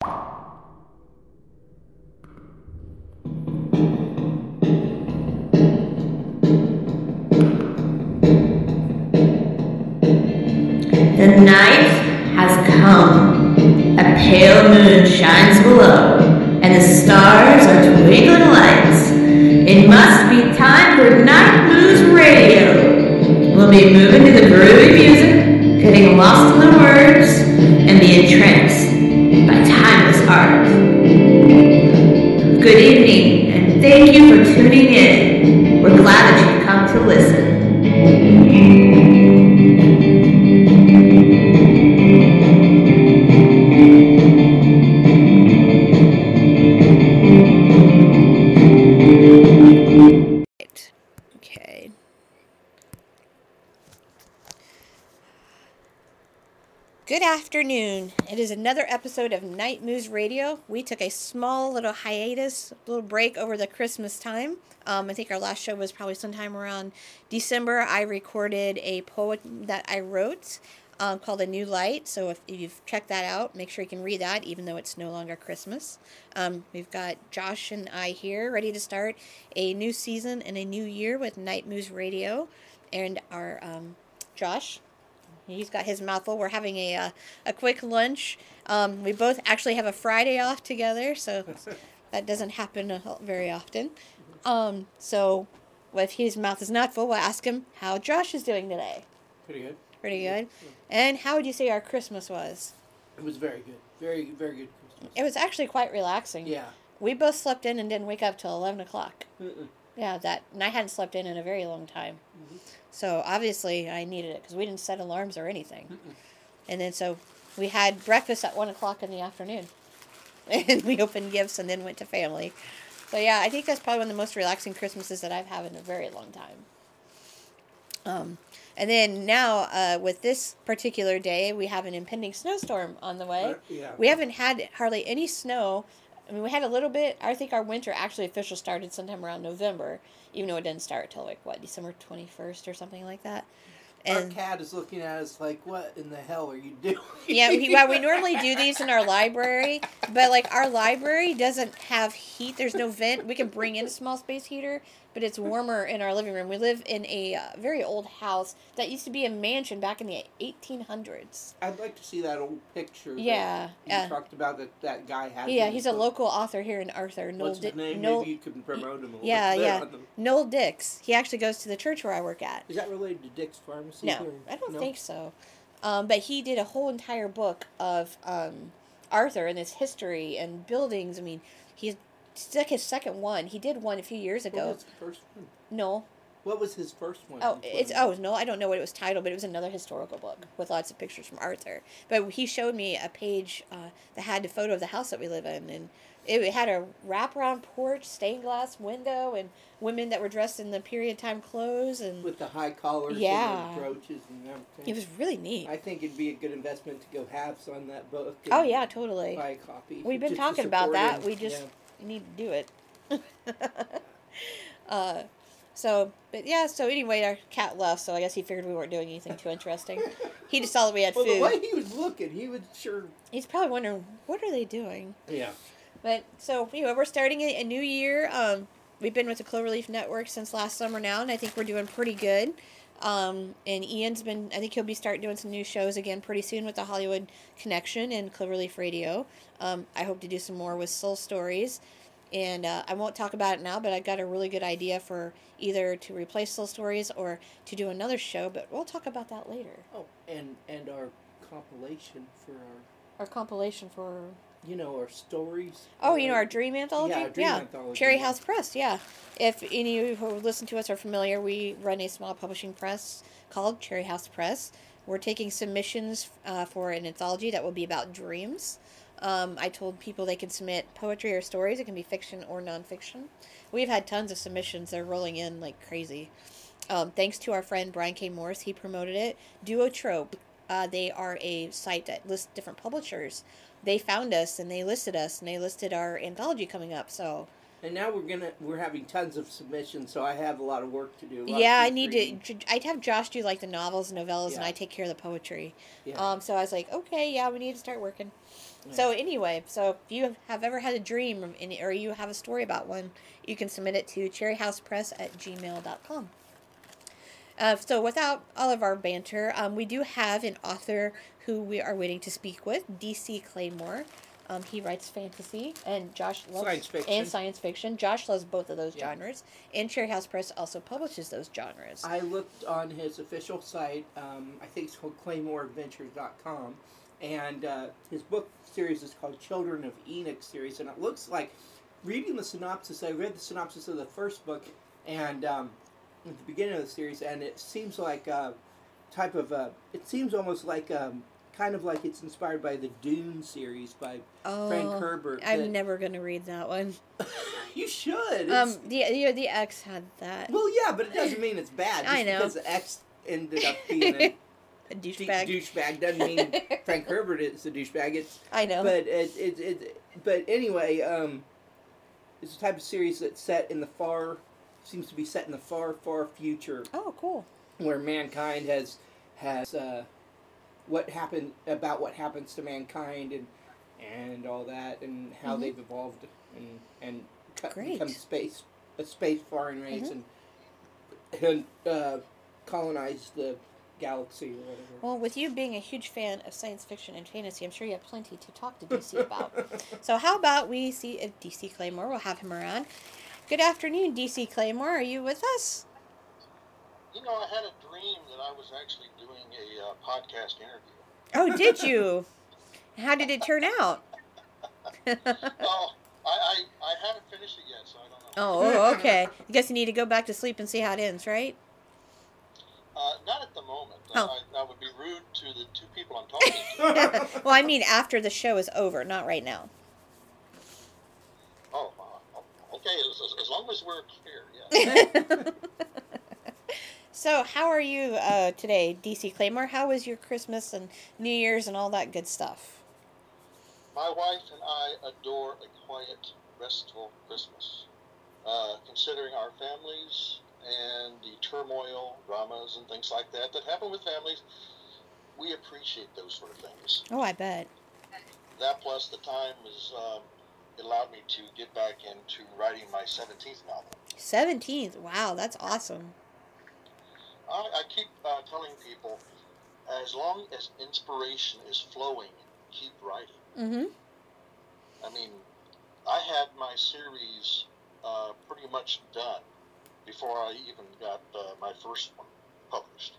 The night has come. A pale moon shines below, and the stars are twinkling lights. It must be time for Night Moves Radio. We'll be moving to the groovy music, getting lost in the words, and the entranced Good evening, and thank you for tuning in. We're glad that you've come to listen. Afternoon. It is another episode of Night Moves Radio. We took a small little hiatus, little break over the Christmas time. Um, I think our last show was probably sometime around December. I recorded a poem that I wrote um, called A New Light. So if, you've checked that out, make sure you can read that, even though it's no longer Christmas. Um, we've got Josh and I here ready to start a new season and a new year with Night Moves Radio. And our um, Josh, he's got his mouthful. We're having a, uh, a quick lunch. Um, we both actually have a Friday off together, so that doesn't happen uh, very often. Um, so if his mouth is not full, we'll ask him how Josh is doing today. Pretty good. Pretty good. And how would you say our Christmas was? It was very good. Very, very good Christmas. It was actually quite relaxing. Yeah. We both slept in and didn't wake up till 11 o'clock. Mm-mm. Yeah, that, and I hadn't slept in in a very long time. Mhm. So obviously I needed it because we didn't set alarms or anything. Mm-mm. And then so we had breakfast at 1 o'clock in the afternoon. And we opened gifts and then went to family. So yeah, I think that's probably one of the most relaxing Christmases that I've had in a very long time. Um, and then now, uh, with this particular day, we have an impending snowstorm on the way. Uh, yeah. We haven't had hardly any snow. I mean, we had a little bit. I think our winter actually official started sometime around November, even though it didn't start till like what December twenty first or something like that. Our cat is looking at us like, "What in the hell are you doing?" yeah, we, well, we normally do these in our library, but like our library doesn't have heat. There's no vent. We can bring in a small space heater, but it's warmer in our living room. We live in a uh, very old house that used to be a mansion back in the 1800s. I'd like to see that old picture. that Yeah, You yeah. talked about that that guy had. Yeah, he's his a local author here in Arthur. Noel What's his name? Noel, Maybe you can promote him a little yeah, bit. yeah. them. Noel Dix. He actually goes to the church where I work at. Is that related to Dick's Pharmacy? No, or- I don't no? think so. Um, but he did a whole entire book of um, Arthur and his history and buildings. I mean, he's stuck his second one. He did one a few years What ago. was the first one? No, What was his first one? oh, it's oh no, I don't know what it was titled, but it was another historical book with lots of pictures from Arthur. But he showed me a page uh, that had a photo of the house that we live in, and it had a wraparound porch, stained glass window, and women that were dressed in the period time clothes, and with the high collars Yeah. and brooches and everything. it was really neat. I think it'd be a good investment to go halves on that book. Oh yeah, totally. buy a copy. We've been talking about that. him. We just Yeah. Need to do it. uh, so, but yeah. So anyway, our cat left. So I guess he figured we weren't doing anything too interesting. he just saw that we had Well, the food. way he was looking, he was sure. He's probably wondering what are they doing. Yeah. But so anyway, we're starting a, a new year. Um, we've been with the Cloverleaf Network since last summer now, and I think we're doing pretty good. Um, and Ian's been, I think he'll be start doing some new shows again pretty soon with the Hollywood Connection and Cloverleaf Radio. Um, I hope to do some more with Soul Stories. And uh, I won't talk about it now, but I've got a really good idea for either to replace Soul Stories or to do another show, but we'll talk about that later. Oh, and and our compilation for our, Our compilation for you know, our stories. Oh, you know our dream anthology? Yeah, dream anthology, Cherry. House Press, yeah. If any of you who listen to us are familiar, we run a small publishing press called Cherry House Press. We're taking submissions uh, for an anthology that will be about dreams. Um, I told people they can submit poetry or stories. It can be fiction or nonfiction. We've had tons of submissions. They're rolling in like crazy. Um, thanks to our friend Brian K. Morris, he promoted it. Duotrope, uh, they are a site that lists different publishers. They found us and they listed us and they listed our anthology coming up. So And now we're gonna we're having tons of submissions, so I have a lot of work to do. a lot of Yeah, I need proofreading. to. I'd have Josh do like the novels, and novellas, and I take care of the poetry. Yeah. Um, so I was like, okay, yeah, we need to start working. So anyway, so if you have ever had a dream or you have a story about one, you can submit it to cherryhousepress at gmail.com. Uh, so without all of our banter, um, we do have an author who we are waiting to speak with, DC Claymore. Um, he writes fantasy, and Josh loves Science fiction. and science fiction. Josh loves both of those Yeah. genres, and Cherry House Press also publishes those genres. I looked on his official site. Um, I think it's called ClaymoreAdventures.com, and uh, his book series is called Children of Enoch series, and it looks like reading the synopsis. I read the synopsis of the first book, and um, at the beginning of the series, and it seems like a type of a. It seems almost like um, kind of like it's inspired by the Dune series by Frank Oh, Herbert. I'm that- never gonna read that one. you should. It's, Um, the the the X had that. well, yeah, but it doesn't mean it's bad. Just I know. Because the X ended up being a douchebag. douchebag doesn't mean Frank Herbert is a douchebag. It's I know. but it, it, it but anyway, um, it's a type of series that's set in the far seems to be set in the far far future oh, cool. where mankind has has uh, what happened about what happens to mankind and and all that and how Mhm. they've evolved and and Great. become space a space foreign race Mhm. and and uh, colonize the galaxy or whatever. Well, with you being a huge fan of science fiction and fantasy, I'm sure you have plenty to talk to DC about. so, how about we see if DC Claymore? We'll have him around. Good afternoon, DC Claymore. Are you with us? You know, I had a dream that I was actually doing a uh, podcast interview. Oh, did you? How did it turn out? Oh, I, I, I haven't finished it yet, so I don't know. oh, okay. I guess you need to go back to sleep and see how it ends, right? Uh, not at the moment. Oh. I, I would be rude to the two people I'm talking to. well, I mean after the show is over, not right now. oh, uh, okay, as, as- long as we're clear, yeah. so, how are you uh, today, DC Claymore? How was your Christmas and New Year's and all that good stuff? My wife and I adore a quiet, restful Christmas. Uh, considering our families and the turmoil, dramas, and things like that that happen with families, we appreciate those sort of things. Oh, I bet. that plus the time is um, it allowed me to get back into writing my 17th novel. 17th. Wow, that's awesome. I, I keep uh, telling people, as long as inspiration is flowing, keep writing. Mm-hmm. I mean, I had my series uh, pretty much done before I even got uh, my first one published.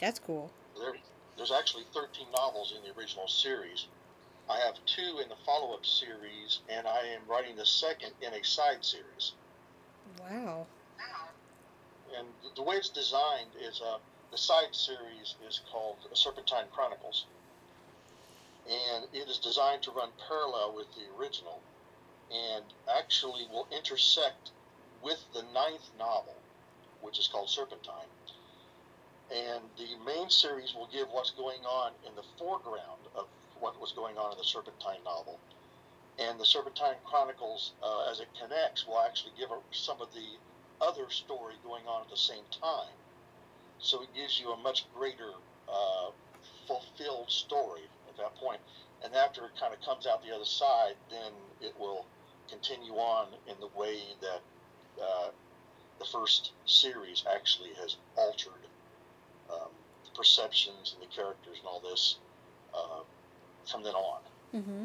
That's cool. There, there's actually 13 novels in the original series. I have two in the follow-up series, and I am writing the second in a side series. Wow. And the- the way it's designed is uh, the side series is called Serpentine Chronicles, and it is designed to run parallel with the original, and actually will intersect with the ninth novel, which is called Serpentine. And the main series will give what's going on in the foreground of what was going on in the Serpentine novel. And the Serpentine Chronicles, uh, as it connects, will actually give some of the other story going on at the same time. So it gives you a much greater uh, fulfilled story at that point. And after it kind of comes out the other side, then it will continue on in the way that uh, the first series actually has altered um, the perceptions and the characters and all this uh, from then on. Mm-hmm.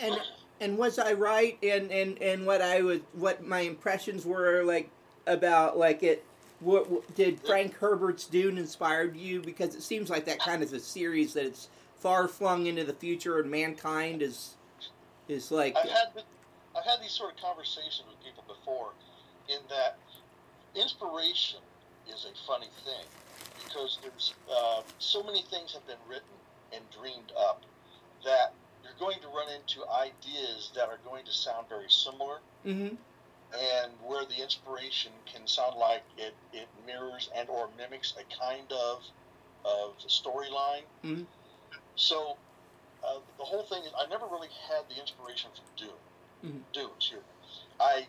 and and was I right in, in, in what I was what my impressions were like about like it what, what did Frank Herbert's Dune inspired you because it seems like that kind of a series that it's far flung into the future and mankind is is like I've had th- I've had these sort of conversations with people before, in that inspiration is a funny thing because there's uh, so many things have been written and dreamed up that you're going to run into ideas that are going to sound very similar, hmm and where the inspiration can sound like it, it mirrors and or mimics a kind of of storyline. Mhm. So uh, the whole thing is I never really had the inspiration from Dune. Dune, excuse. I,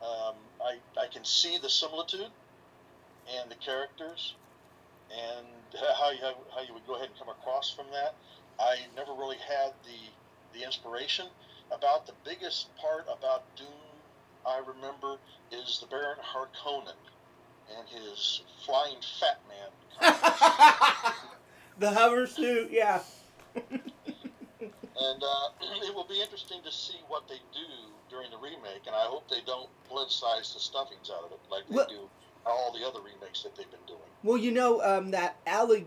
um, I, I can see the similitude and the characters and how you, how you would go ahead and come across from that. I never really had the, the inspiration. About the biggest part about Dune, I remember, is the Baron Harkonnen and his flying fat man. the hover suit, yeah. and uh, it will be interesting to see what they do during the remake, and I hope they don't blitz-size the stuffings out of it like they well, do all the other remakes that they've been doing. Well, you know um, that Ale-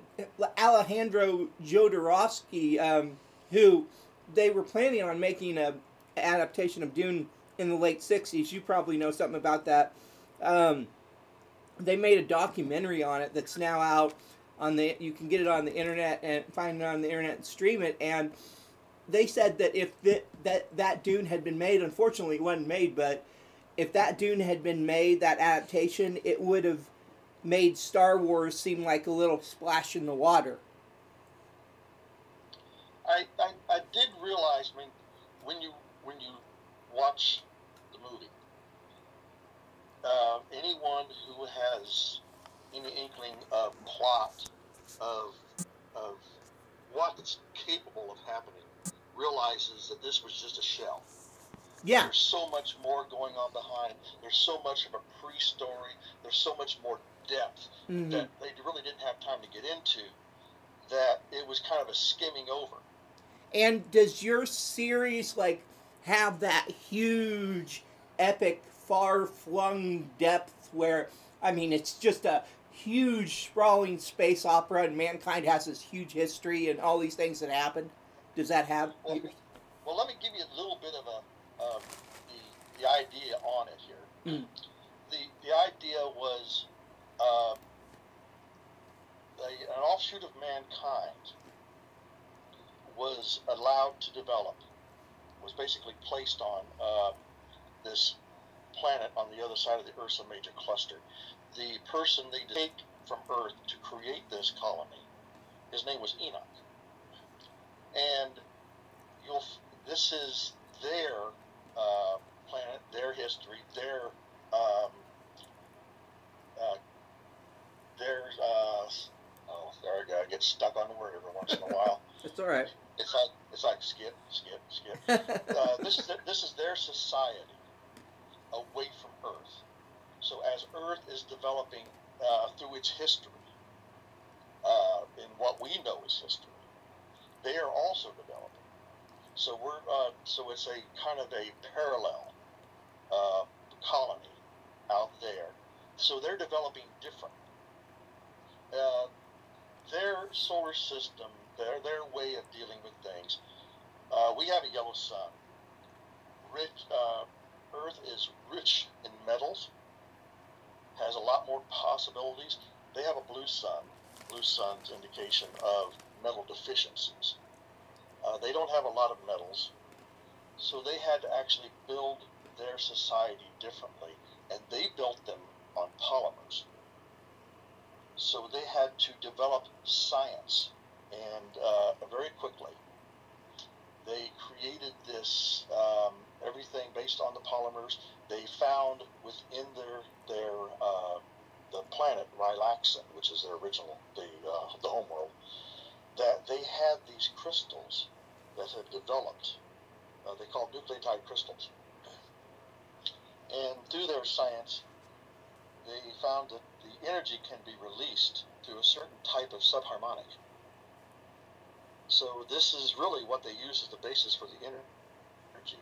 Alejandro Jodorowsky, um, who they were planning on making a adaptation of Dune in the late '60s. You probably know something about that. Um, they made a documentary on it that's now out on the. You can get it on the internet and find it on the internet and stream it. And they said that if the, that that Dune had been made, unfortunately, it wasn't made, but if that Dune had been made, that adaptation, it would have made Star Wars seem like a little splash in the water. I, I, I did realize, mean, when you when you watch the movie, uh, anyone who has any inkling of plot of of what's capable of happening realizes that this was just a shell. Yeah. There's so much more going on behind. There's so much of a pre-story. There's so much more depth mm-hmm. that they really didn't have time to get into. That it was kind of a skimming over. And does your series like have that huge, epic, far-flung depth where I mean it's just a huge, sprawling space opera, and mankind has this huge history and all these things that happened? Does that have? Well, well let me give you a little bit of a um, the, the idea on it here. Mm. The, the idea was uh, a, an offshoot of mankind was allowed to develop, was basically placed on uh, this planet on the other side of the Ursa Major cluster. The person they take from Earth to create this colony, his name was Enoch. And you'll, this is their uh, planet, their history, their um, uh, their uh, oh, sorry, I get stuck on the word every once in a while. it's all right. It's like it's like skip, skip, skip. uh, this is their, this is their society away from Earth. So as Earth is developing uh, through its history, uh, in what we know as history, they are also developing. So we're uh, so it's a kind of a parallel uh, colony out there. So they're developing different. Uh, their solar system, their their way of dealing with things. Uh, we have a yellow sun. Rich uh, Earth is rich in metals. Has a lot more possibilities. They have a blue sun. Blue sun's indication of metal deficiencies. Uh, they don't have a lot of metals, so they had to actually build their society differently, and they built them on polymers. So they had to develop science, and uh, very quickly, they created this um, everything based on the polymers. They found within their their uh, the planet Rylaxan, which is their original the uh, the homeworld, that they had these crystals that had developed. Uh, they called nucleotide crystals. And through their science, they found that the energy can be released through a certain type of subharmonic. So this is really what they use as the basis for the energy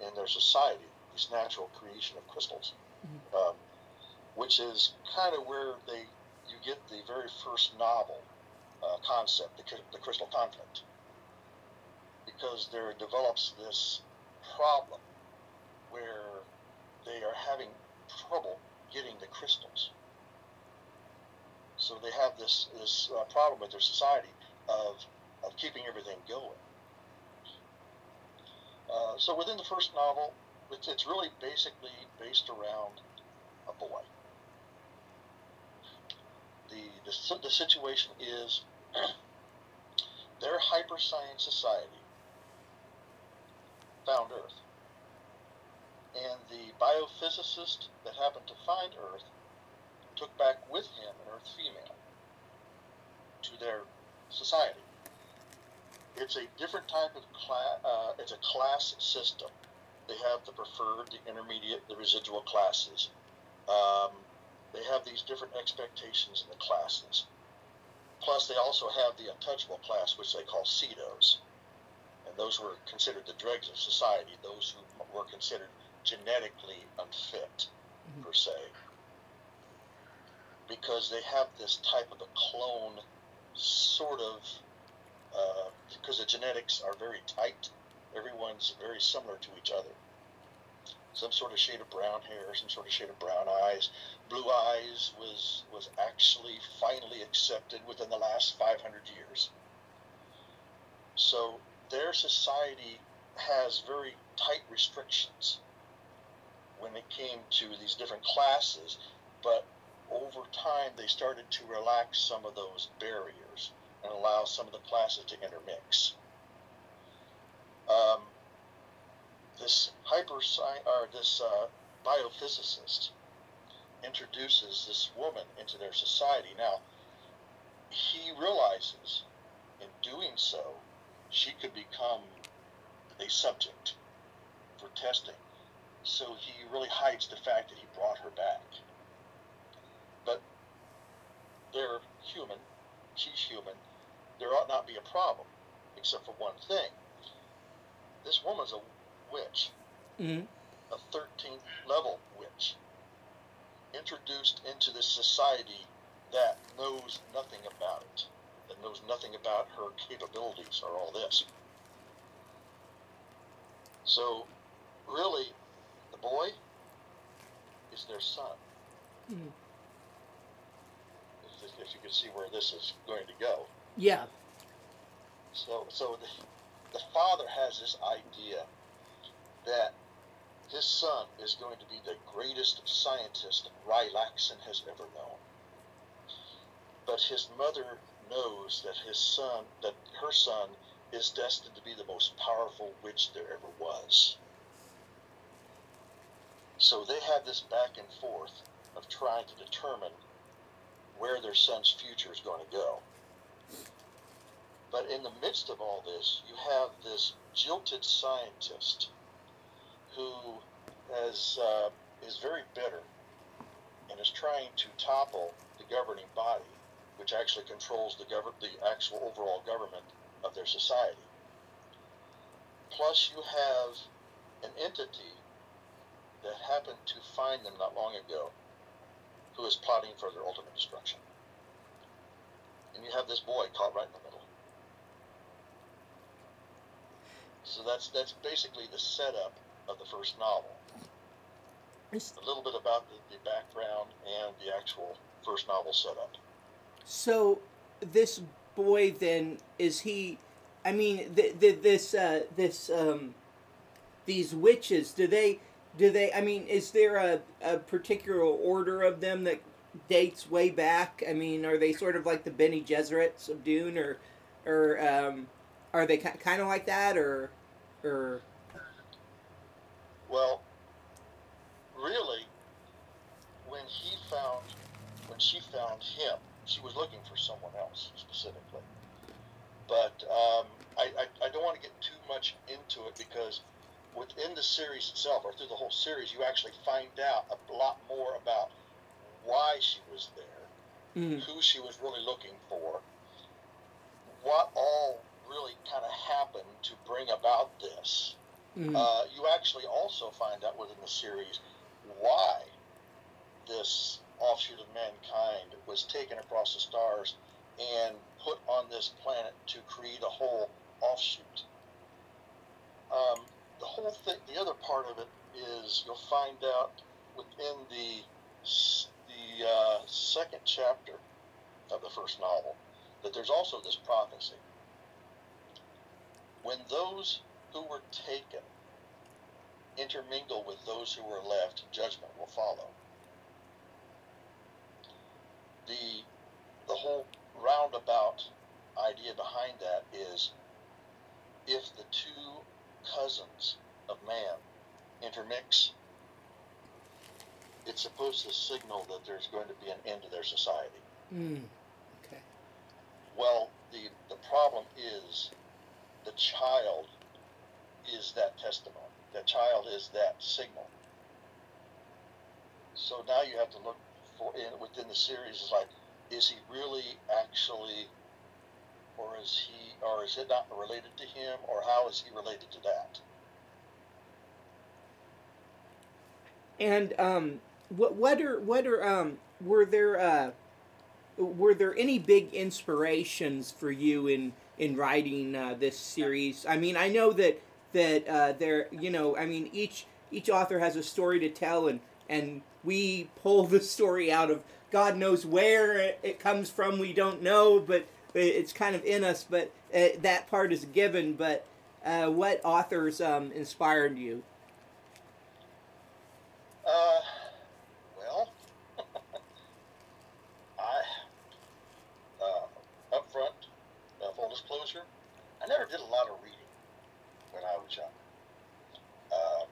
in their society, this natural creation of crystals, mm-hmm. um, which is kind of where they you get the very first novel uh, concept, the, the crystal conflict because there develops this problem where they are having trouble getting the crystals. So they have this this uh, problem with their society of of keeping everything going. Uh, so within the first novel, it's, it's really basically based around a boy. The the, the situation is their hyper science society found Earth. And the biophysicist that happened to find Earth took back with him an Earth female to their society. It's a different type of class. Uh, it's a class system. They have the preferred, the intermediate, the residual classes. Um, they have these different expectations in the classes. Plus, they also have the untouchable class, which they call cetos. And those were considered the dregs of society, those who were considered genetically unfit, mm-hmm. per se. Because they have this type of a clone, sort of, uh, because the genetics are very tight. Everyone's very similar to each other some sort of shade of brown hair, some sort of shade of brown eyes. Blue eyes was was actually finally accepted within the last 500 years. So their society has very tight restrictions when it came to these different classes, but over time they started to relax some of those barriers and allow some of the classes to intermix. Um, this hyper or this uh, biophysicist introduces this woman into their society. Now, he realizes in doing so, she could become a subject for testing. So he really hides the fact that he brought her back. But they're human. She's human. There ought not be a problem, except for one thing. This woman's a witch, mm-hmm. a 13th level witch, introduced into this society that knows nothing about it, that knows nothing about her capabilities or all this. So, really, the boy is their son. Mm-hmm. If, if you can see where this is going to go. Yeah. So, so the, the father has this idea that his son is going to be the greatest scientist Rylaxon has ever known. But his mother knows that his son, that her son, is destined to be the most powerful witch there ever was. So they have this back and forth of trying to determine where their son's future is going to go. But in the midst of all this, you have this jilted scientist who has, uh, is very bitter and is trying to topple the governing body, which actually controls the, gov- the actual overall government of their society. Plus, you have an entity that happened to find them not long ago who is plotting for their ultimate destruction. And you have this boy caught right in the middle. So that's that's basically the setup of the first novel. A little bit about the, the background and the actual first novel setup. So, this boy then is he? I mean, th- th- this uh, this um, these witches. Do they? Do they? I mean, is there a, a particular order of them that dates way back? I mean, are they sort of like the Bene Gesserits of Dune, or or um, are they kind of like that, or or well, really, when he found, when she found him, she was looking for someone else specifically. But um, I, I, I don't want to get too much into it because within the series itself, or through the whole series, you actually find out a lot more about why she was there, mm-hmm. who she was really looking for, what all really kind of happened to bring about this. Mm-hmm. Uh, you actually also find out within the series why this offshoot of mankind was taken across the stars and put on this planet to create a whole offshoot. Um, the whole thing, the other part of it is you'll find out within the the uh, second chapter of the first novel that there's also this prophecy. When those who were taken intermingle with those who were left, judgment will follow. The, the whole roundabout idea behind that is if the two cousins of man intermix it's supposed to signal that there's going to be an end to their society. Mm. Okay. Well, the the problem is the child is that testimony. The child is that signal. So now you have to look for in within the series is like, is he really actually, or is he, or is it not related to him, or how is he related to that? And um, what what are what are um were there uh were there any big inspirations for you in in writing uh, this series? I mean, I know that that uh, there you know I mean each each author has a story to tell and and we pull the story out of God knows where it comes from. We don't know, but it's kind of in us. But uh, that part is given. But uh, what authors um, inspired you? Uh, well, I, uh, up front, uh, full disclosure, I never did a lot of reading when I was young. Uh,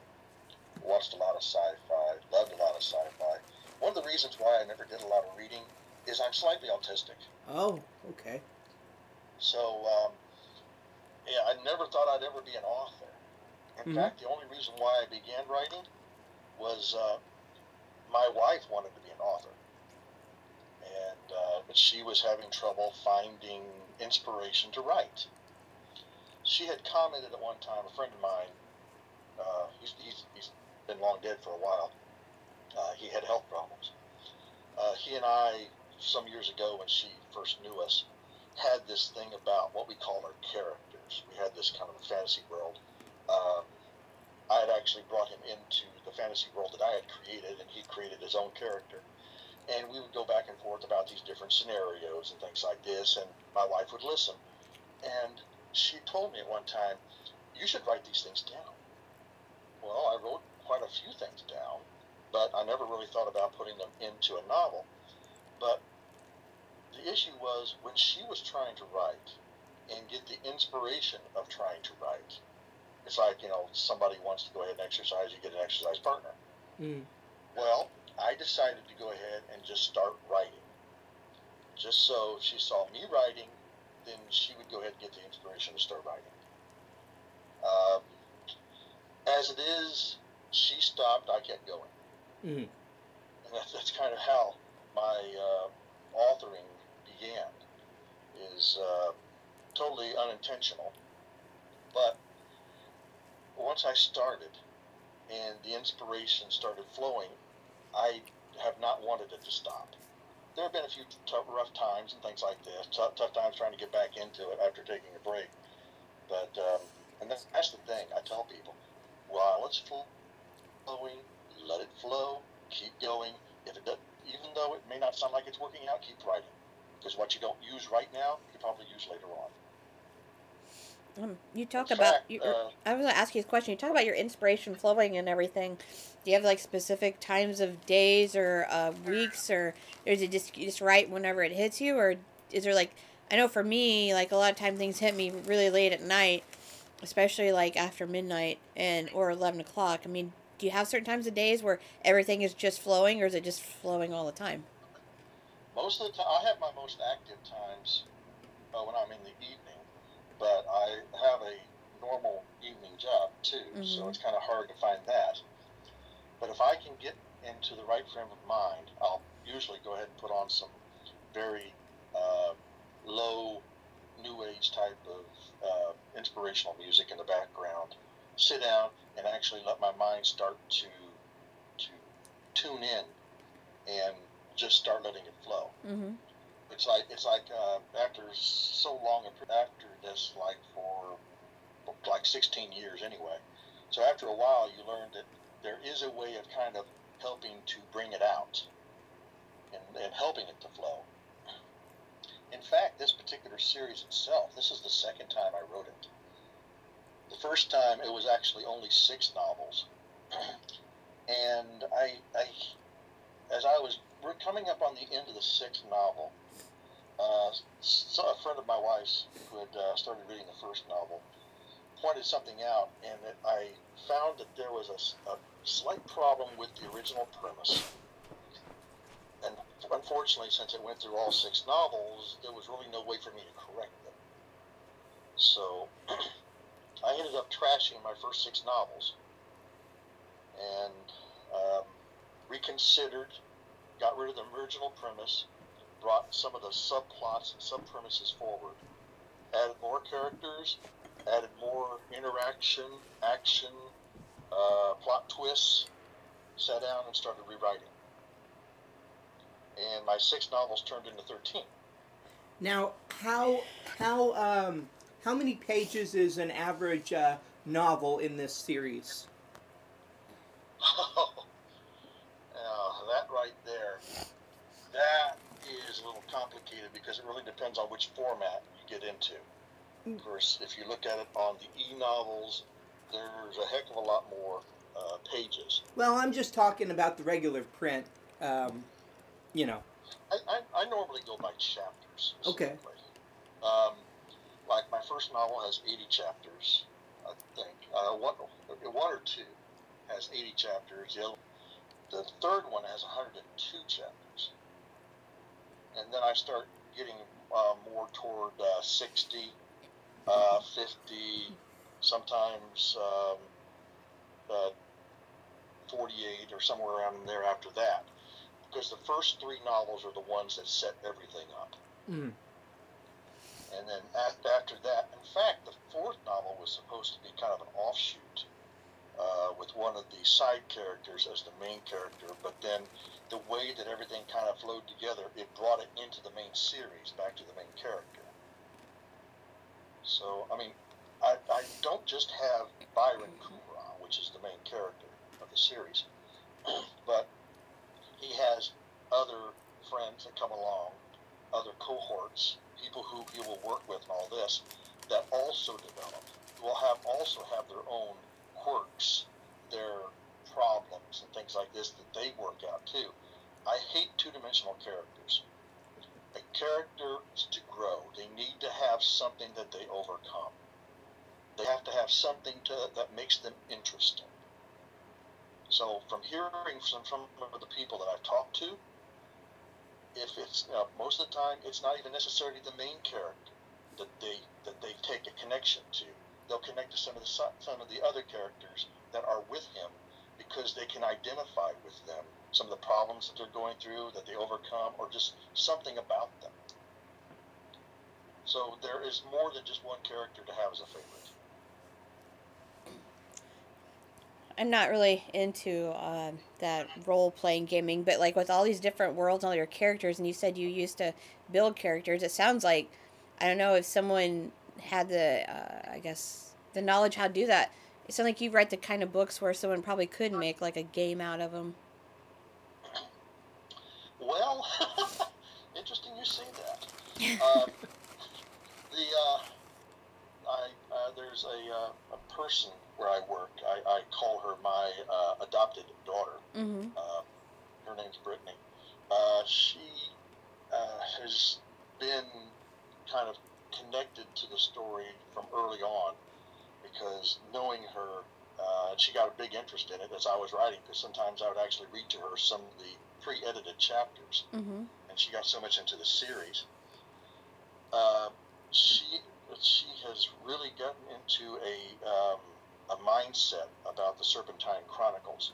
watched a lot of sci-fi, loved a lot of sci-fi. One of the reasons why I never did a lot of reading is I'm slightly autistic. Oh, okay. So, um, yeah, I never thought I'd ever be an author. In Mhm. fact, the only reason why I began writing was uh, my wife wanted to be an author, and uh, but she was having trouble finding inspiration to write. She had commented at one time. A friend of mine, uh, he's, he's he's been long dead for a while. Uh, he had health problems. Uh, he and I, some years ago, when she first knew us, had this thing about what we call our characters. We had this kind of a fantasy world. Um, I had actually brought him into the fantasy world that I had created, and he created his own character. And we would go back and forth about these different scenarios and things like this, and my wife would listen. And she told me at one time, You should write these things down. Well, I wrote quite a few things down, but I never really thought about putting them into a novel. But the issue was when she was trying to write and get the inspiration of trying to write, it's like, you know, somebody wants to go ahead and exercise, you get an exercise partner. Mm. Well, I decided to go ahead and just start writing. Just so if she saw me writing, then she would go ahead and get the inspiration to start writing. Um, as it is, she stopped, I kept going. Mm. And that's, that's kind of how my uh, authoring began, is uh, totally unintentional. But once I started and the inspiration started flowing, I have not wanted it to stop. There have been a few tough, rough times and things like this, tough, tough times trying to get back into it after taking a break. But, um, and that's, that's the thing I tell people while it's flowing, let it flow, keep going. If it does, even though it may not sound like it's working out, keep writing. Because what you don't use right now, you probably use later on. Um, you talk In about. You, uh, I was gonna ask you a question. You talk about your inspiration flowing and everything. Do you have like specific times of days or uh, weeks, or, is it just just write whenever it hits you, or is there like I know for me, like a lot of time things hit me really late at night, especially like after midnight and or eleven o'clock. I mean, do you have certain times of days where everything is just flowing, or is it just flowing all the time? Most of the time, I have my most active times uh, when I'm in the evening, but I have a normal evening job too, so Mhm. it's kind of hard to find that. But if I can get into the right frame of mind, I'll usually go ahead and put on some very uh, low new age type of uh, inspirational music in the background. Sit down and actually let my mind start to to tune in and just start letting it flow Mm-hmm. It's like it's like uh, after so long after this like for like 16 years anyway. So after a while you learn that there is a way of kind of helping to bring it out and, and helping it to flow. In fact this particular series itself this is the second time i wrote it. The first time it was actually only six novels. And i i as i was we're coming up on the end of the sixth novel uh, a friend of my wife's who had uh, started reading the first novel pointed something out, and I found that there was a slight problem with the original premise. And unfortunately, since it went through all six novels, there was really no way for me to correct them. So I ended up trashing my first six novels and um, reconsidered, got rid of the original premise, brought some of the subplots and sub premises forward, added more characters, added more interaction, action, uh, plot twists, sat down and started rewriting. And my six novels turned into 13. Now, how how um how many pages is an average uh, novel in this series? Oh, now that right there, that is a little complicated because it really depends on which format you get into. Of course, if you look at it on the e-novels, there's a heck of a lot more uh, pages. Well, I'm just talking about the regular print. Um, you know. I, I, I normally go by chapters. Okay. Um, like my first novel has 80 chapters, I think. Uh, one, one or two has 80 chapters. The, other, the third one has 102 chapters. And then I start getting uh, more toward uh, 60, uh, 50, sometimes um, uh, 48 or somewhere around there after that. Because the first three novels are the ones that set everything up. Mm. And then after, after that, in fact, the fourth novel was supposed to be kind of an offshoot uh, with one of the side characters as the main character, but then the way that everything kind of flowed together, it brought it into the main series, back to the main character. So, I mean, I, I don't just have Byron Kumra, which is the main character of the series, but he has other friends that come along, other cohorts, people who he will work with and all this, that also develop, will have also have their own quirks, their problems and things like this that they work out too. I hate two-dimensional characters. A character is to grow. They need to have something that they overcome. They have to have something to, that makes them interesting. So from hearing from some of the people that I've talked to, if it's uh, most of the time it's not even necessarily the main character that they that they take a connection to. They'll connect to some of the some of the other characters that are with him because they can identify with them, some of the problems that they're going through that they overcome, or just something about them. So there is more than just one character to have as a favorite. I'm not really into um, that role playing gaming, but like with all these different worlds, and all your characters, and you said you used to build characters. It sounds like I don't know if someone had the uh, I guess the knowledge how to do that. It sounds like you write the kind of books where someone probably could make like a game out of them. Well, interesting you say that. Um, the uh, I uh, there's a, uh, a person where I work. I, I call her my uh, adopted daughter. Mm-hmm. Uh, her name's Brittany. Uh, she uh, has been kind of connected to the story from early on because knowing her, uh, she got a big interest in it as I was writing because sometimes I would actually read to her some of the pre-edited chapters, Mm-hmm. and she got so much into the series. Uh, she she has really gotten into a um, a mindset about the Serpentine Chronicles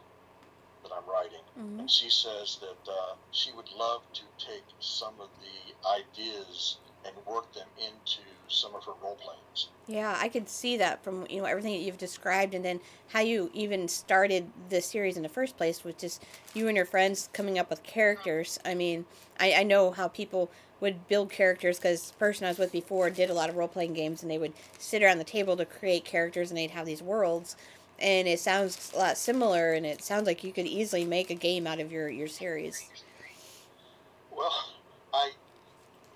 that I'm writing, Mm-hmm. and she says that uh, she would love to take some of the ideas and work them into some of her role playings. Yeah, I could see that from you know everything that you've described, and then how you even started the series in the first place, with just you and your friends coming up with characters. I mean, I, I know how people would build characters because the person I was with before did a lot of role playing games, and they would sit around the table to create characters, and they'd have these worlds, and it sounds a lot similar, and it sounds like you could easily make a game out of your your series. Well, I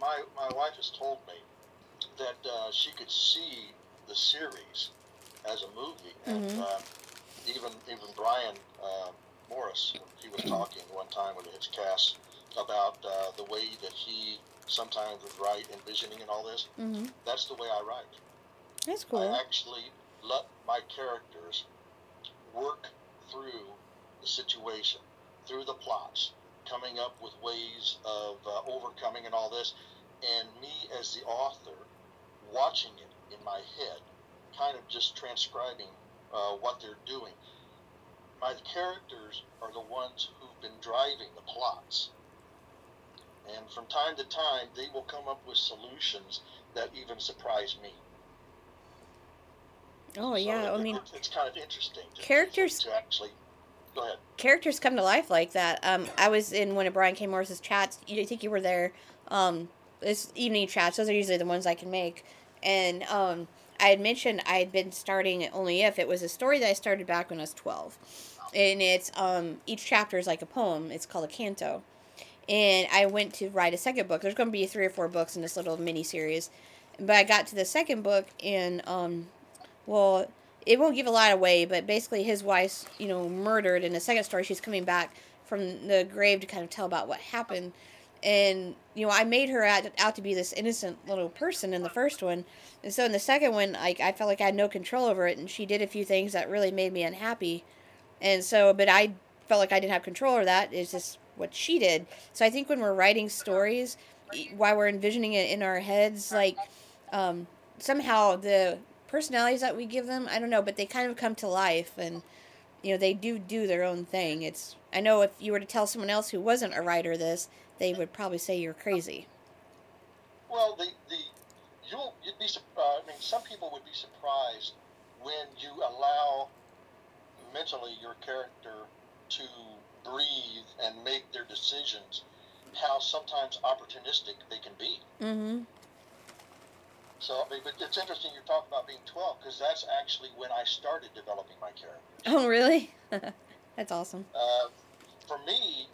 my my wife has told me that uh, she could see the series as a movie, and Mhm. uh, even even Brian uh, Morris, he was talking one time with his cast about uh, the way that he sometimes would write, envisioning and all this. Mm-hmm. That's the way I write. That's cool. I actually let my characters work through the situation, through the plots, coming up with ways of uh, overcoming and all this, and me as the author watching it in my head, kind of just transcribing uh, what they're doing. My characters are the ones who've been driving the plots. And from time to time, they will come up with solutions that even surprise me. Oh yeah, So I mean it's kind of interesting. To, Characters- to actually. Go ahead. characters come to life like that. Um, I was in one of Brian K. Morris's chats. You I think you were there. Um, this evening chats. Those are usually the ones I can make. And um, I had mentioned I had been starting only if it was a story that I started back when I was twelve, and it's um each chapter is like a poem. It's called a canto, and I went to write a second book. There's going to be three or four books in this little mini series, but I got to the second book and um, well, it won't give a lot away, but basically his wife's, you know, murdered. In the second story, she's coming back from the grave to kind of tell about what happened. And, you know, I made her out, out to be this innocent little person in the first one. And so in the second one, like, I felt like I had no control over it, and she did a few things that really made me unhappy. And so, but I felt like I didn't have control over that. It's just what she did. So I think when we're writing stories, while we're envisioning it in our heads, like, um, somehow the personalities that we give them, I don't know, but they kind of come to life and you know, they do do their own thing. It's I know if you were to tell someone else who wasn't a writer this, they would probably say you're crazy. Well, the the you'll you'd be uh, I mean, some people would be surprised when you allow mentally your character to breathe and make their decisions. How sometimes opportunistic they can be. Mm-hmm. So, I mean, but it's interesting you talk about being 12 because that's actually when I started developing my character. Oh, really? That's awesome. Uh, for me,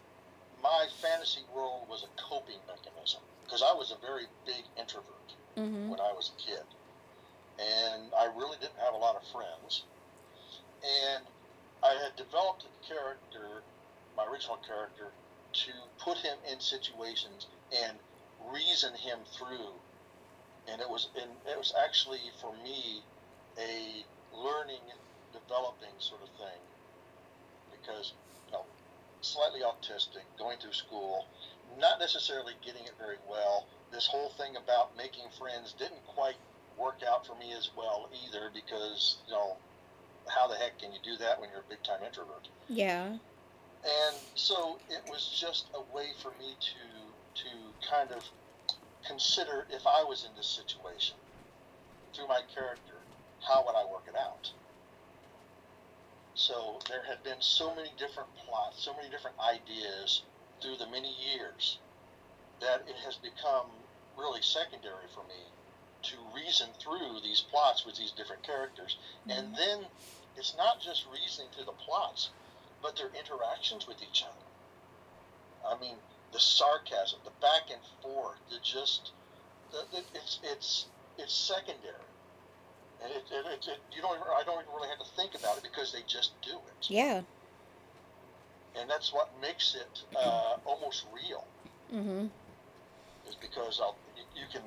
my fantasy world was a coping mechanism because I was a very big introvert Mhm. when I was a kid. And I really didn't have a lot of friends. And I had developed a character, my original character, to put him in situations and reason him through. And it was and it was actually for me a learning, developing sort of thing. Because, slightly autistic, going through school, not necessarily getting it very well. This whole thing about making friends didn't quite work out for me as well either because, you know, how the heck can you do that when you're a big time introvert? Yeah. And so it was just a way for me to to kind of consider if I was in this situation through my character, how would I work it out? So there had been so many different plots, so many different ideas through the many years that it has become really secondary for me to reason through these plots with these different characters. Mm-hmm. And then it's not just reasoning through the plots, but their interactions with each other. I mean, the sarcasm, the back and forth, the just, the, the, it's it's it's secondary, and it, it, it, it you don't even, I don't even really have to think about it because they just do it, Yeah. and that's what makes it uh, almost real. Mhm. Is because I'll, you, can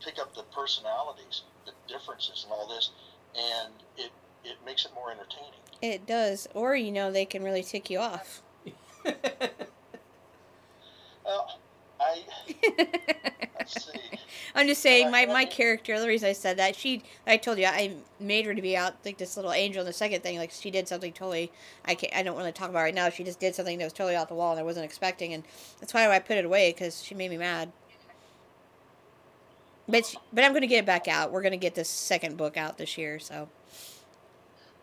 pick up the personalities, the differences, and all this, and it it makes it more entertaining. It does. Or you know, they can really tick you off. Well, I. I'm just saying, my, my character, the reason I said that, she, I told you, I made her to be out like this little angel in the second thing. Like, she did something totally, I can't, I don't want to talk about right now. She just did something that was totally off the wall and I wasn't expecting. And that's why I put it away because she made me mad. But, she, but I'm going to get it back out. We're going to get this second book out this year, so.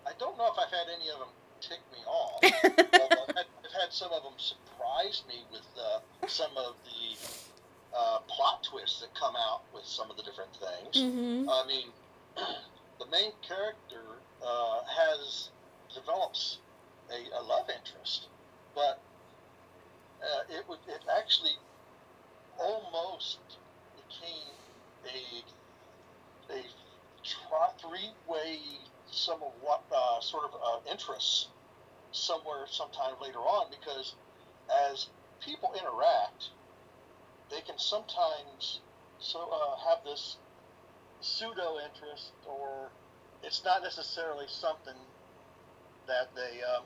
I don't know if I've had any of them tick me off. I've, had, I've had some of them surprise me with uh, some of the uh, plot twists that come out with some of the different things. Mm-hmm. I mean, the main character uh, has develops a, a love interest, but uh, it would it actually almost became a a tri- three way some of what uh, sort of uh, interests somewhere sometime later on because as people interact, they can sometimes so uh, have this pseudo interest or it's not necessarily something that they um,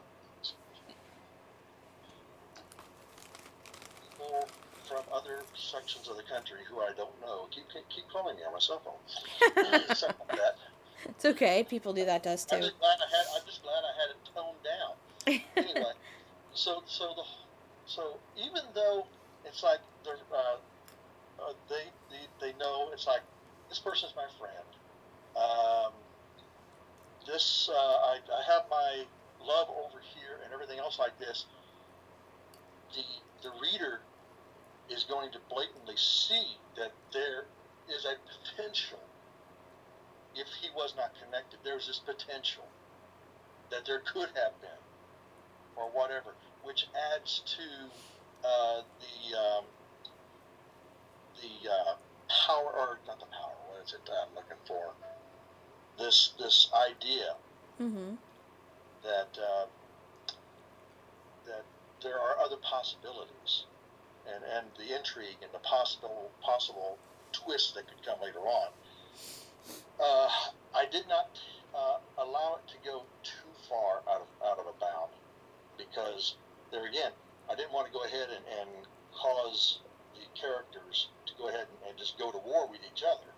people from other sections of the country who I don't know keep keep calling me on my cell phone. Something like that. It's okay. People do that to us I'm too. just glad I had. I'm just glad I had it toned down. Anyway, so so the so even though it's like they're uh, uh, they, they they know it's like this person's my friend. Um, this uh, I I have my love over here and everything else like this. The the reader is going to blatantly see that there is a potential if he was not connected, there's this potential that there could have been, or whatever, which adds to uh, the um, the uh, power, or not the power. What is it I'm looking for? This this idea Mm-hmm. that uh, that there are other possibilities, and and the intrigue and the possible possible twists that could come later on. Uh, I did not uh, allow it to go too far out of out of a bound because there again, I didn't want to go ahead and, and cause the characters to go ahead and, and just go to war with each other,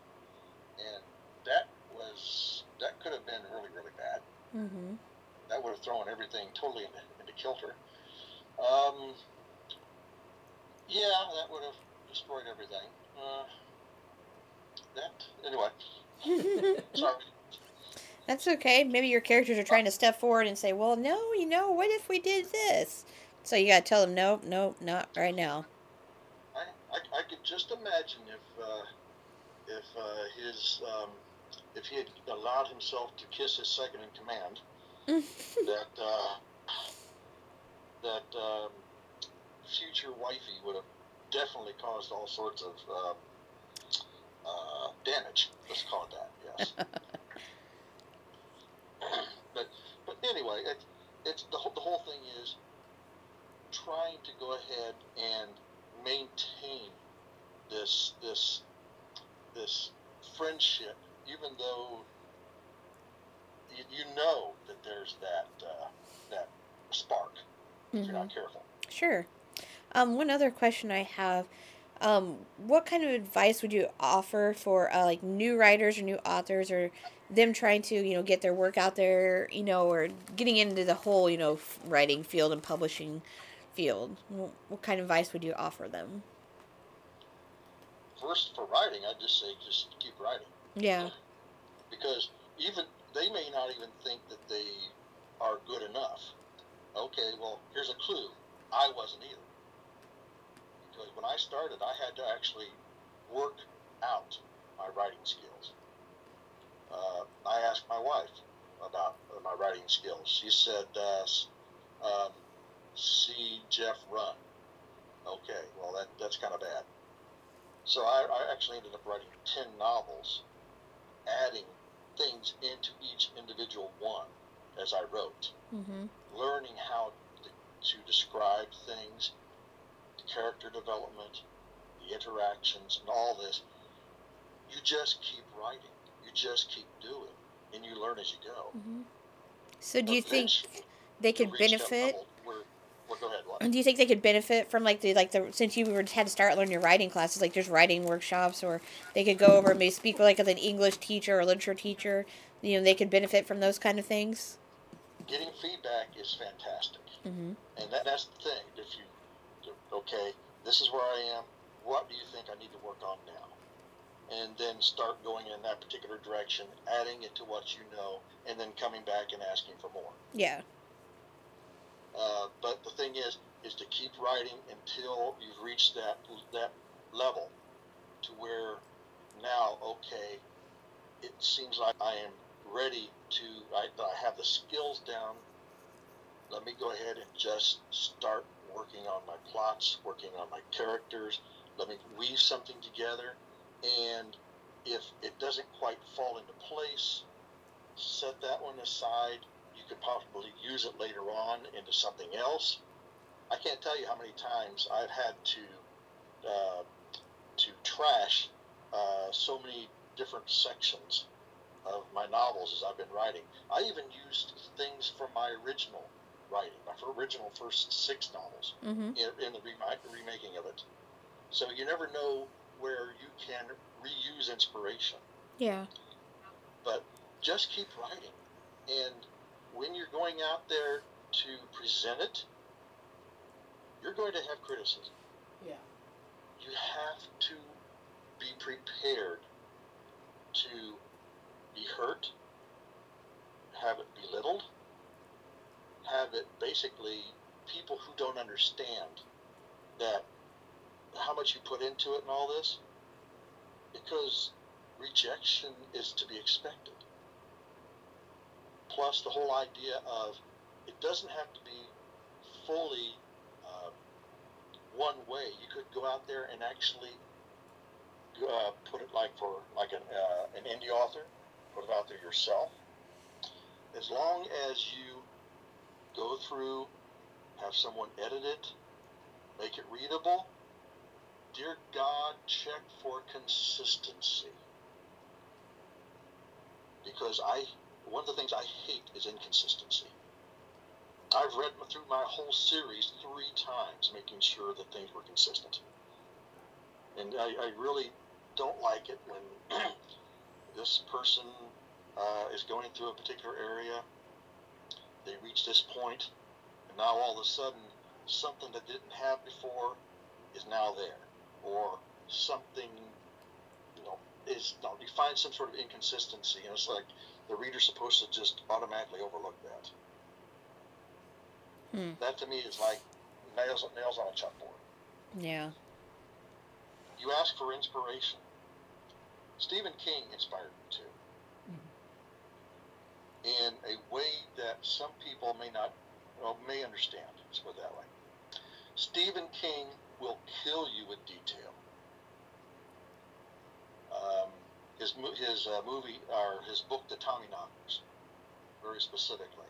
and that was that could have been really really bad Mm-hmm. that would have thrown everything totally into, into kilter. Um, yeah, that would have destroyed everything. Uh, that anyway. Sorry. That's okay. Maybe your characters are trying to step forward and say, "Well, no, you know, what if we did this?" So you gotta tell them, "Nope, nope, not right now." I, I, I could just imagine if uh, if uh, his um, if he had allowed himself to kiss his second in command, that uh, that um, future wifey would have definitely caused all sorts of uh, uh, damage. Let's call it that. Yes. but but anyway, it, it's the whole, the whole thing is trying to go ahead and maintain this this this friendship, even though you, you know that there's that uh, that spark if you're not careful. Sure. Um, one other question I have. Um, what kind of advice would you offer for uh, like new writers or new authors or them trying to you know get their work out there you know or getting into the whole you know writing field and publishing field what, kind of advice would you offer them First, for writing, I'd just say just keep writing. yeah because even they may not even think that they are good enough. Okay, well, here's a clue. I wasn't either. Because when I started, I had to actually work out my writing skills. Uh, I asked my wife about uh, my writing skills. She said, uh, um, "See Jeff run." Okay, well that that's kind of bad. So I, I actually ended up writing ten novels adding things into each individual one as I wrote, mm-hmm. learning how to, to describe things, the character development, the interactions, and all this. You just keep writing. You just keep doing, and you learn as you go. Mm-hmm. so do you think they could benefit well, go ahead. What? Do you think they could benefit from like the like the since you were had to start learning your writing classes, like there's writing workshops, or they could go over and maybe speak with, like with an English teacher or literature teacher. You know, they could benefit from those kind of things. Getting feedback is fantastic. Mm-hmm. And that, that's the thing. If you, okay, this is where I am. What do you think I need to work on now? And then start going in that particular direction, adding it to what you know, and then coming back and asking for more. Yeah. Uh, but the thing is, is to keep writing until you've reached that that level, to where now, okay, it seems like I am ready to. I, I have the skills down. Let me go ahead and just start working on my plots, working on my characters. Let me weave something together, and if it doesn't quite fall into place, set that one aside could possibly use it later on into something else. I can't tell you how many times I've had to uh, to trash uh, so many different sections of my novels as I've been writing. I even used things from my original writing, my original first six novels, Mm-hmm. in, in the remaking of it. So you never know where you can reuse inspiration, Yeah. but just keep writing. And when you're going out there to present it, you're going to have criticism. Yeah. You have to be prepared to be hurt, have it belittled, have it basically people who don't understand that how much you put into it and all this because rejection is to be expected plus the whole idea of it doesn't have to be fully uh, one way. You could go out there and actually uh, put it like for like an, uh, an indie author put it out there yourself. As long as you go through have someone edit it make it readable dear god check for consistency. Because i one of the things inconsistency. I've read through my whole series three times making sure that things were consistent. And i, I really don't like it when this person uh, is going through a particular area they reach this point and now all of a sudden something that didn't have before is now there. Or something you know is no, you find some sort of inconsistency and it's like the reader's supposed to just automatically overlook that. Hmm. that to me is like nails nails on a chalkboard. Yeah. you ask for inspiration. Stephen king inspired me too. In a way that some people may not well, may understand let's put it that way. Stephen king will kill you with detail. Um, his his uh, movie or his book the Tommyknockers very specifically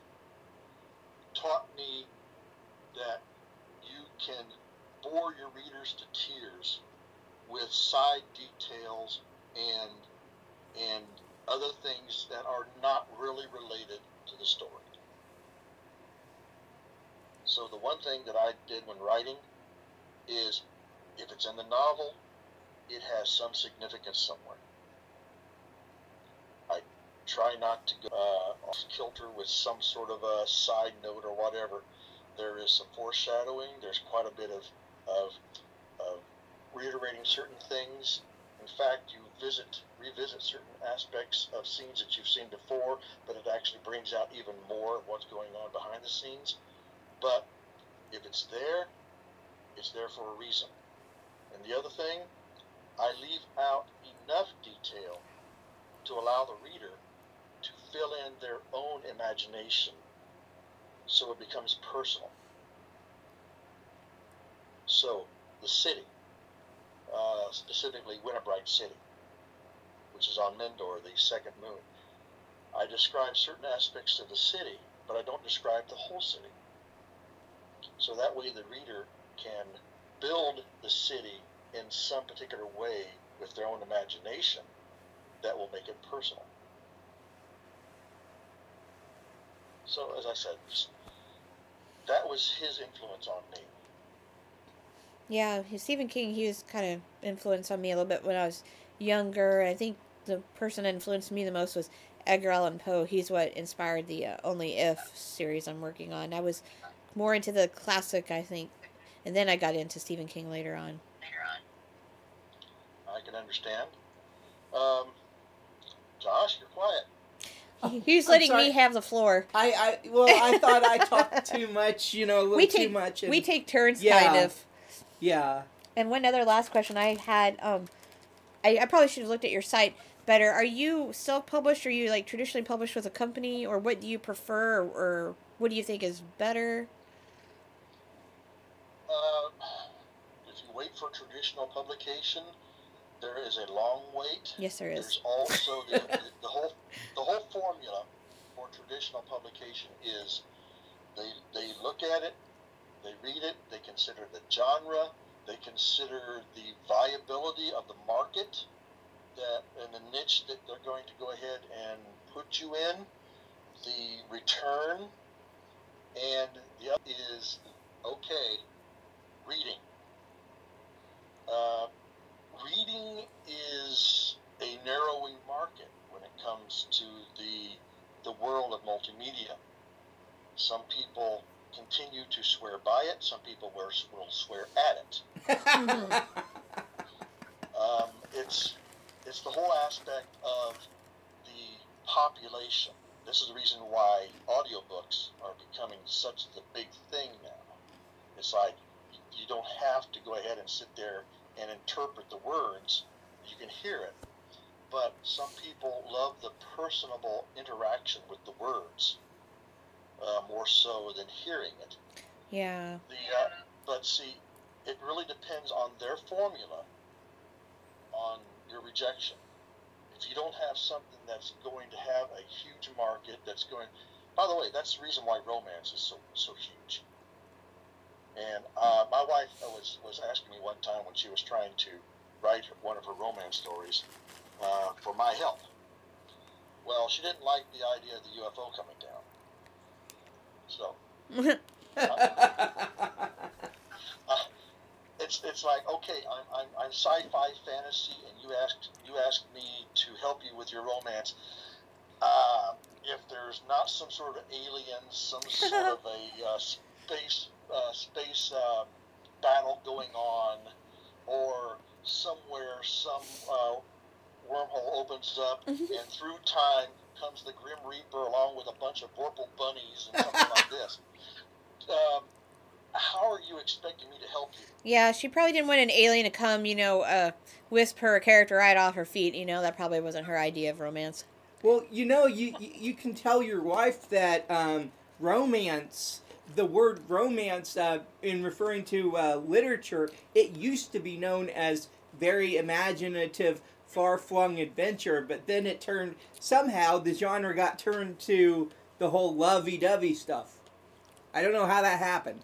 taught me that you can bore your readers to tears with side details and and other things that are not really related to the story. So the one thing that I did when writing is if it's in the novel, it has some significance somewhere. Try not to go uh, off kilter with some sort of a side note or whatever. There is some foreshadowing. There's quite a bit of, of, of reiterating certain things. In fact, you visit, revisit certain aspects of scenes that you've seen before, but it actually brings out even more of what's going on behind the scenes. But if it's there, it's there for a reason. And the other thing, I leave out enough detail to allow the reader fill in their own imagination so it becomes personal. So, the city, uh, specifically Winterbright City, which is on Mendor, the second moon, I describe certain aspects of the city, but I don't describe the whole city. So that way the reader can build the city in some particular way with their own imagination that will make it personal. So, as I said, that was his influence on me. Yeah, Stephen King, he was kind of influenced on me a little bit when I was younger. I think the person that influenced me the most was Edgar Allan Poe. He's what inspired the uh, Only If series I'm working on. I was more into the classic, I think, and then I got into Stephen King later on. later on. I can understand. Um, Josh, you're quiet. He- He's letting me have the floor. I, I well, I thought I talked too much, you know, a little We too take much. And, we take turns, Yeah. kind of. yeah. And one other last question I had, um, I, I probably should have looked at your site better. Are you self-published? Or are you like traditionally published with a company, or what do you prefer, or, or what do you think is better? Um, if you wait for traditional publication, there is a long wait. Yes, there is. There's also the, the, whole the whole formula for traditional publication is they they look at it, they read it, they consider the genre, they consider the viability of the market that and the niche that they're going to go ahead and put you in, the return, And the other is okay, reading. Uh, reading is a narrowing market when it comes to the the world of multimedia. Some people continue to swear by it. Some people will will swear at it. Um, it's it's the whole aspect of the population. This is the reason why audiobooks are becoming such the big thing now. It's like you, you don't have to go ahead and sit there and interpret the words. You can hear it. But some people love the personable interaction with the words uh, more so than hearing it. Yeah. The uh, but see, it really depends on their formula on your rejection. If you don't have something that's going to have a huge market, that's going. By the way, that's the reason why romance is so so huge. And uh, my wife was was asking me one time when she was trying to write one of her romance stories uh, for my help. Well, she didn't like the idea of the UFO coming down. So it's it's like okay, I'm, I'm, I'm sci-fi fantasy, and you asked you asked me to help you with your romance. Uh, if there's not some sort of alien, some sort of a uh, space uh, space uh, battle going on, or somewhere some uh, wormhole opens up, and through time comes the Grim Reaper along with a bunch of Vorpal bunnies and something like this. Um, how are you expecting me to help you? Yeah, she probably didn't want an alien to come, you know, uh, wisp her character right off her feet. You know, that probably wasn't her idea of romance. Well, you know, you you you can tell your wife that um, romance, the word romance, uh, in referring to uh, literature, it used to be known as very imaginative, far-flung adventure, but then it turned somehow the genre got turned to the whole lovey-dovey stuff. I don't know how that happened,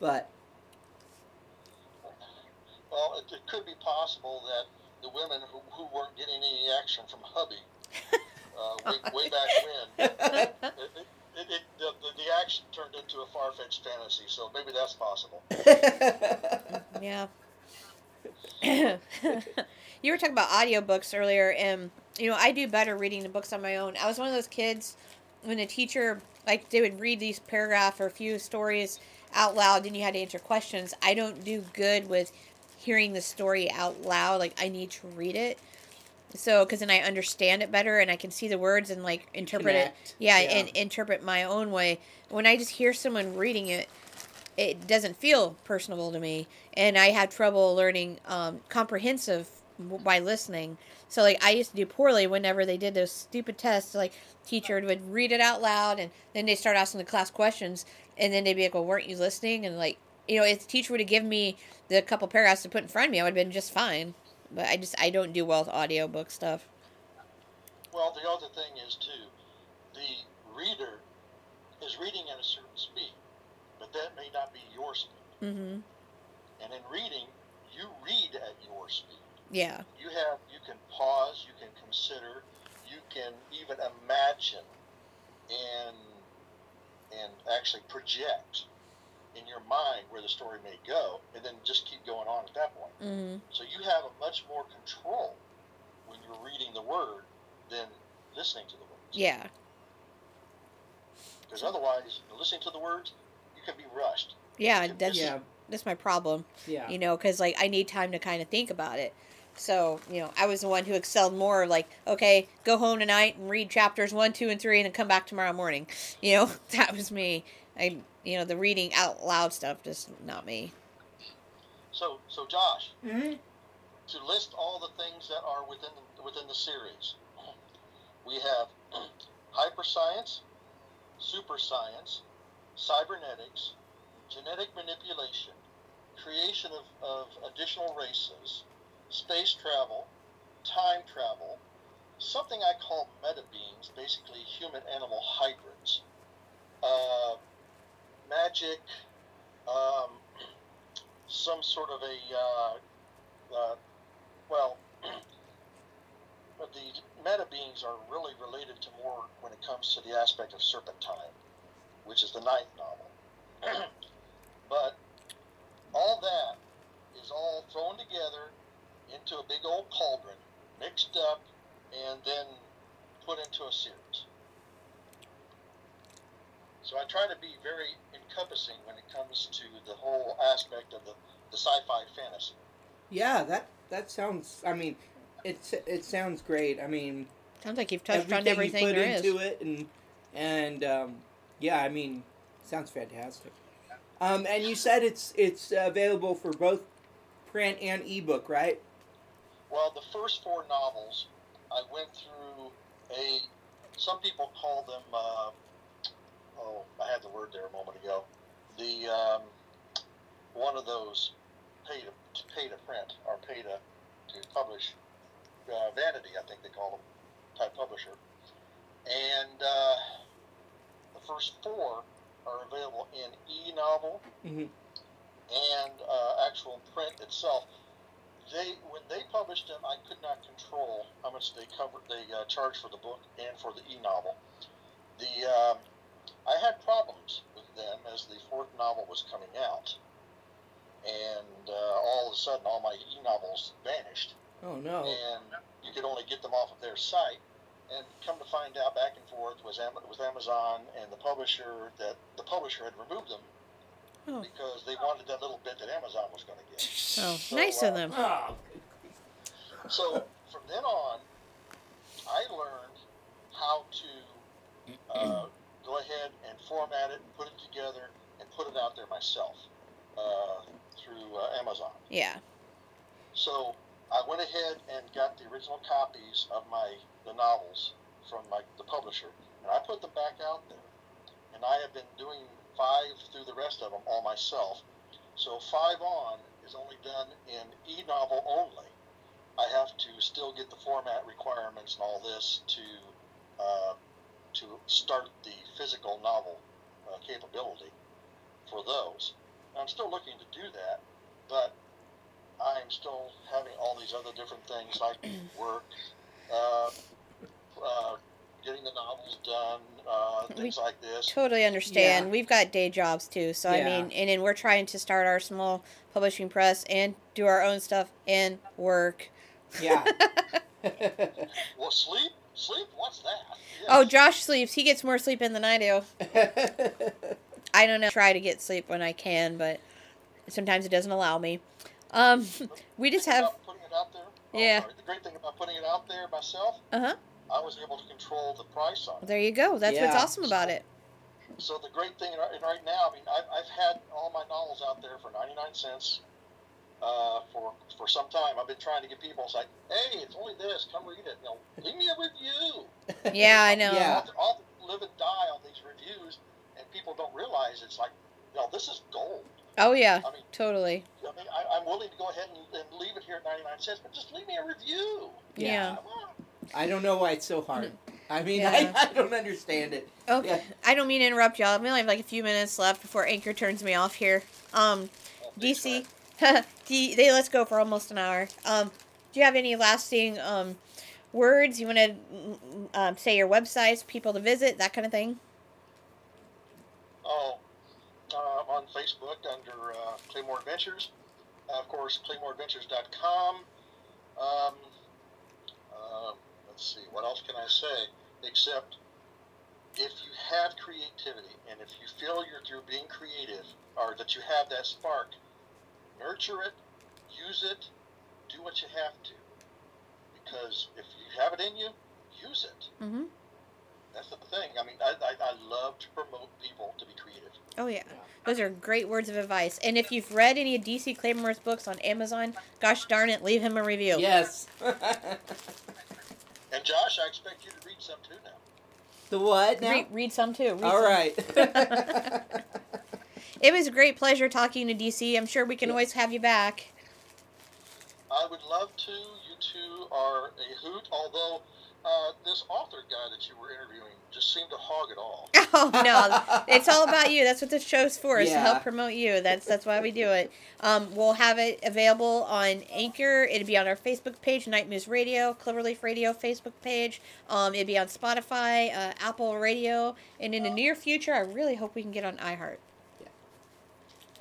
but Well, it, it could be possible that the women who, who weren't getting any action from hubby uh, way, way back when, it, it, it, it, the, the, the action turned into a far-fetched fantasy. So maybe that's possible. Yeah. you were talking about audiobooks earlier, and you know I do better reading the books on my own. I was one of those kids when the teacher like they would read these paragraph or a few stories out loud, and you had to answer questions. I don't do good with hearing the story out loud. Like I need to read it. So, because then I understand it better and I can see the words and like interpret Connect. it. Yeah, Yeah. and interpret my own way. When I just hear someone reading it, it doesn't feel personable to me and i have trouble learning um, comprehensive by listening so like i used to do poorly whenever they did those stupid tests like teacher would read it out loud and then they start asking the class questions and then they'd be like well weren't you listening and like you know if the teacher would have given me the couple paragraphs to put in front of me i would have been just fine but i just i don't do well with audiobook stuff Well, the other thing is too, the reader is reading at a certain speed, but that may not be your speed. mm-hmm And in reading, you read at your speed. yeah You have you can pause, you can consider, you can even imagine and and actually project in your mind where the story may go, and then just keep going on at that point. mm-hmm So you have a much more control when you're reading the word than listening to the words. yeah Because otherwise, listening to the words, you can be rushed. yeah Yeah. that's yeah, that's my problem yeah. you know because like i need time to kind of think about it so you know i was the one who excelled more like okay go home tonight and read chapters one two and three and then come back tomorrow morning you know that was me i you know the reading out loud stuff just not me So, so Josh, Mhm. to list all the things that are within the, within the series, we have hyperscience, super science, cybernetics, genetic manipulation, creation of, of additional races, space travel, time travel, something I call meta beings, basically human animal hybrids, uh, magic, um, some sort of a, uh, uh, well, the meta beings are really related to more when it comes to the aspect of serpentine. which is the ninth novel. but all that is all thrown together into a big old cauldron, mixed up, and then put into a series. So I try to be very encompassing when it comes to the whole aspect of the, the sci-fi fantasy. Yeah, that that sounds. I mean, it's it sounds great. I mean, Sounds like you've touched on everything everything you put there is. into it, and and um, yeah, I mean, sounds fantastic. Um, and you said it's it's available for both print and ebook, right? Well, the first four novels, I went through a. Some people call them. Uh, oh, I had the word there a moment ago. The um, one of those pay to, to pay to print or pay to to publish. Uh, vanity, I think they call them, type publisher. And uh, the first four are available in e-novel Mhm. and uh, actual print itself they when they published them, I could not control how much they covered. They uh, charged for the book and for the e-novel. The um, I had problems with them as the fourth novel was coming out, and uh, all of a sudden, all my e-novels vanished, Oh no. and you could only get them off of their site. And come to find out, back and forth was Am- with Amazon and the publisher that the publisher had removed them Oh. because they wanted that little bit that Amazon was going to get. Oh, So, nice uh, of them. Oh, So from then on, I learned how to uh, go ahead and format it, put it together, and put it out there myself uh, through uh, Amazon. Yeah. So I went ahead and got the original copies of my the novels from my, the publisher, and I put them back out there. And I have been doing five through the rest of them all myself. So five on is only done in e-novel only. I have to still get the format requirements and all this to uh, to start the physical novel uh, capability for those. I'm still looking to do that, but I'm still having all these other different things like work, uh, uh, getting the novels done, uh, things like this. Totally understand. Yeah. We've got day jobs too, so I mean, and then we're trying to start our small publishing press and do our own stuff and work. yeah. Well, sleep, sleep. What's that? Oh, Josh sleeps. He gets more sleep in than I do. I don't know. Try to get sleep when I can, but sometimes it doesn't allow me. Um, we just have. About putting it out there. oh, Yeah. sorry. The great thing about putting it out there myself, Uh huh. I was able to control the price on it. There you go. That's what's awesome about it. So the great thing right, right now, I mean, I've, I've had all my novels out there for 99 cents uh, for for some time. I've been trying to get people. It's like, hey, it's only this. Come read it. You know, leave me a review. Yeah, I know. Yeah. I'll, I'll live and die on these reviews, and people don't realize it's like, you know, this is gold. Oh yeah, I mean, totally. I mean, I, I'm willing to go ahead and, and leave it here at 99 cents, but just leave me a review. Yeah. Come. I don't know why it's so hard. I mean, Yeah. I, I don't understand it. Okay. Yeah. I don't mean to interrupt y'all. We only have like a few minutes left before Anchor turns me off here. Um, Oh, DC, They let's go for almost an hour. Um, do you have any lasting um words you want to um, say? Your websites, people to visit, that kind of thing. Oh, uh, on Facebook under uh, Claymore Adventures. Uh, of course, ClaymoreAdventures.com. Um, uh, let's see, what else can I say? Except if you have creativity and if you feel you're, you're being creative or that you have that spark, nurture it, use it, do what you have to. Because if you have it in you, use it. Mm-hmm. That's the thing. I mean, I, I, I love to promote people to be creative. Oh yeah. Those are great words of advice. And if you've read any of DC Claymore's books on Amazon, gosh darn it, leave him a review. yes. And Josh, I expect you to read some too now. the what now? Read, read some too. Read All some. right. It was a great pleasure talking to DC. I'm sure we can Yeah. always have you back. I would love to. You two are a hoot. Although uh, this author guy that you were interviewing just seemed to hog it all. Oh no, it's all about you. That's what the show's for, is to help promote you. That's that's why we do it. Um, we'll have it available on Anchor. It'll be on our Facebook page, Night Moves Radio, Cloverleaf Radio Facebook page. Um, it'll be on Spotify, uh, Apple Radio, and in the near future, I really hope we can get on iHeart.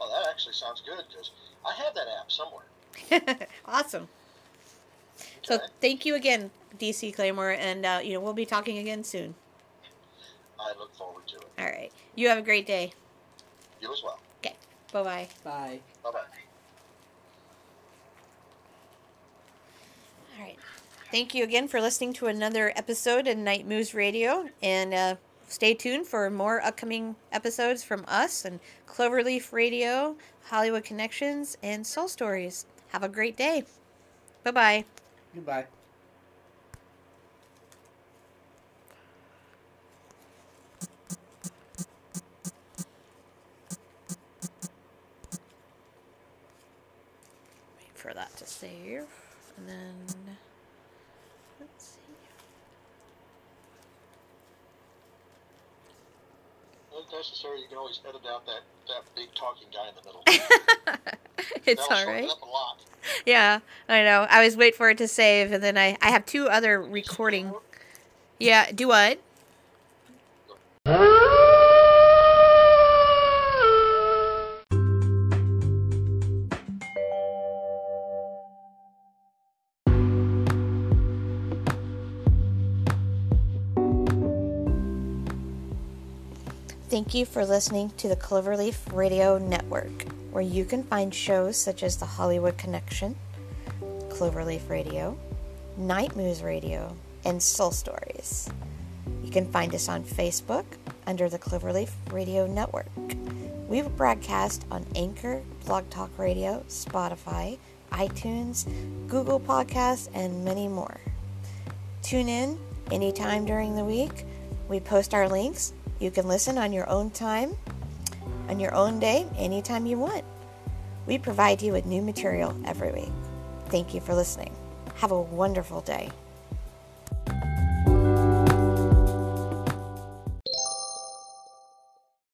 Oh, that actually sounds good because I have that app somewhere. awesome. So thank you again, DC Claymore, and uh, you know we'll be talking again soon. I look forward to it. All right, you have a great day. You as well. Okay, bye bye. Bye. Bye bye. All right. Thank you again for listening to another episode of Night Moves Radio. And uh, stay tuned for more upcoming episodes from us and Cloverleaf Radio, Hollywood Connections, and Soul Stories. Have a great day. Bye bye. Goodbye. Wait for that to save. And then. Let's see. Not necessary. You can always edit out that, that big talking guy in the middle. it's all a lot. Yeah, I know. I was wait for it to save, and then I, I have two other recording. Yeah, do what? Thank you for listening to the Cloverleaf Radio Network, where you can find shows such as The Hollywood Connection, Cloverleaf Radio, Night Moves Radio, and Soul Stories. You can find us on Facebook under the Cloverleaf Radio Network. We broadcast on Anchor, Blog Talk Radio, Spotify, iTunes, Google Podcasts, and many more. Tune in anytime during the week. We post our links. You can listen on your own time, on your own day, anytime you want. We provide you with new material every week. Thank you for listening. Have a wonderful day.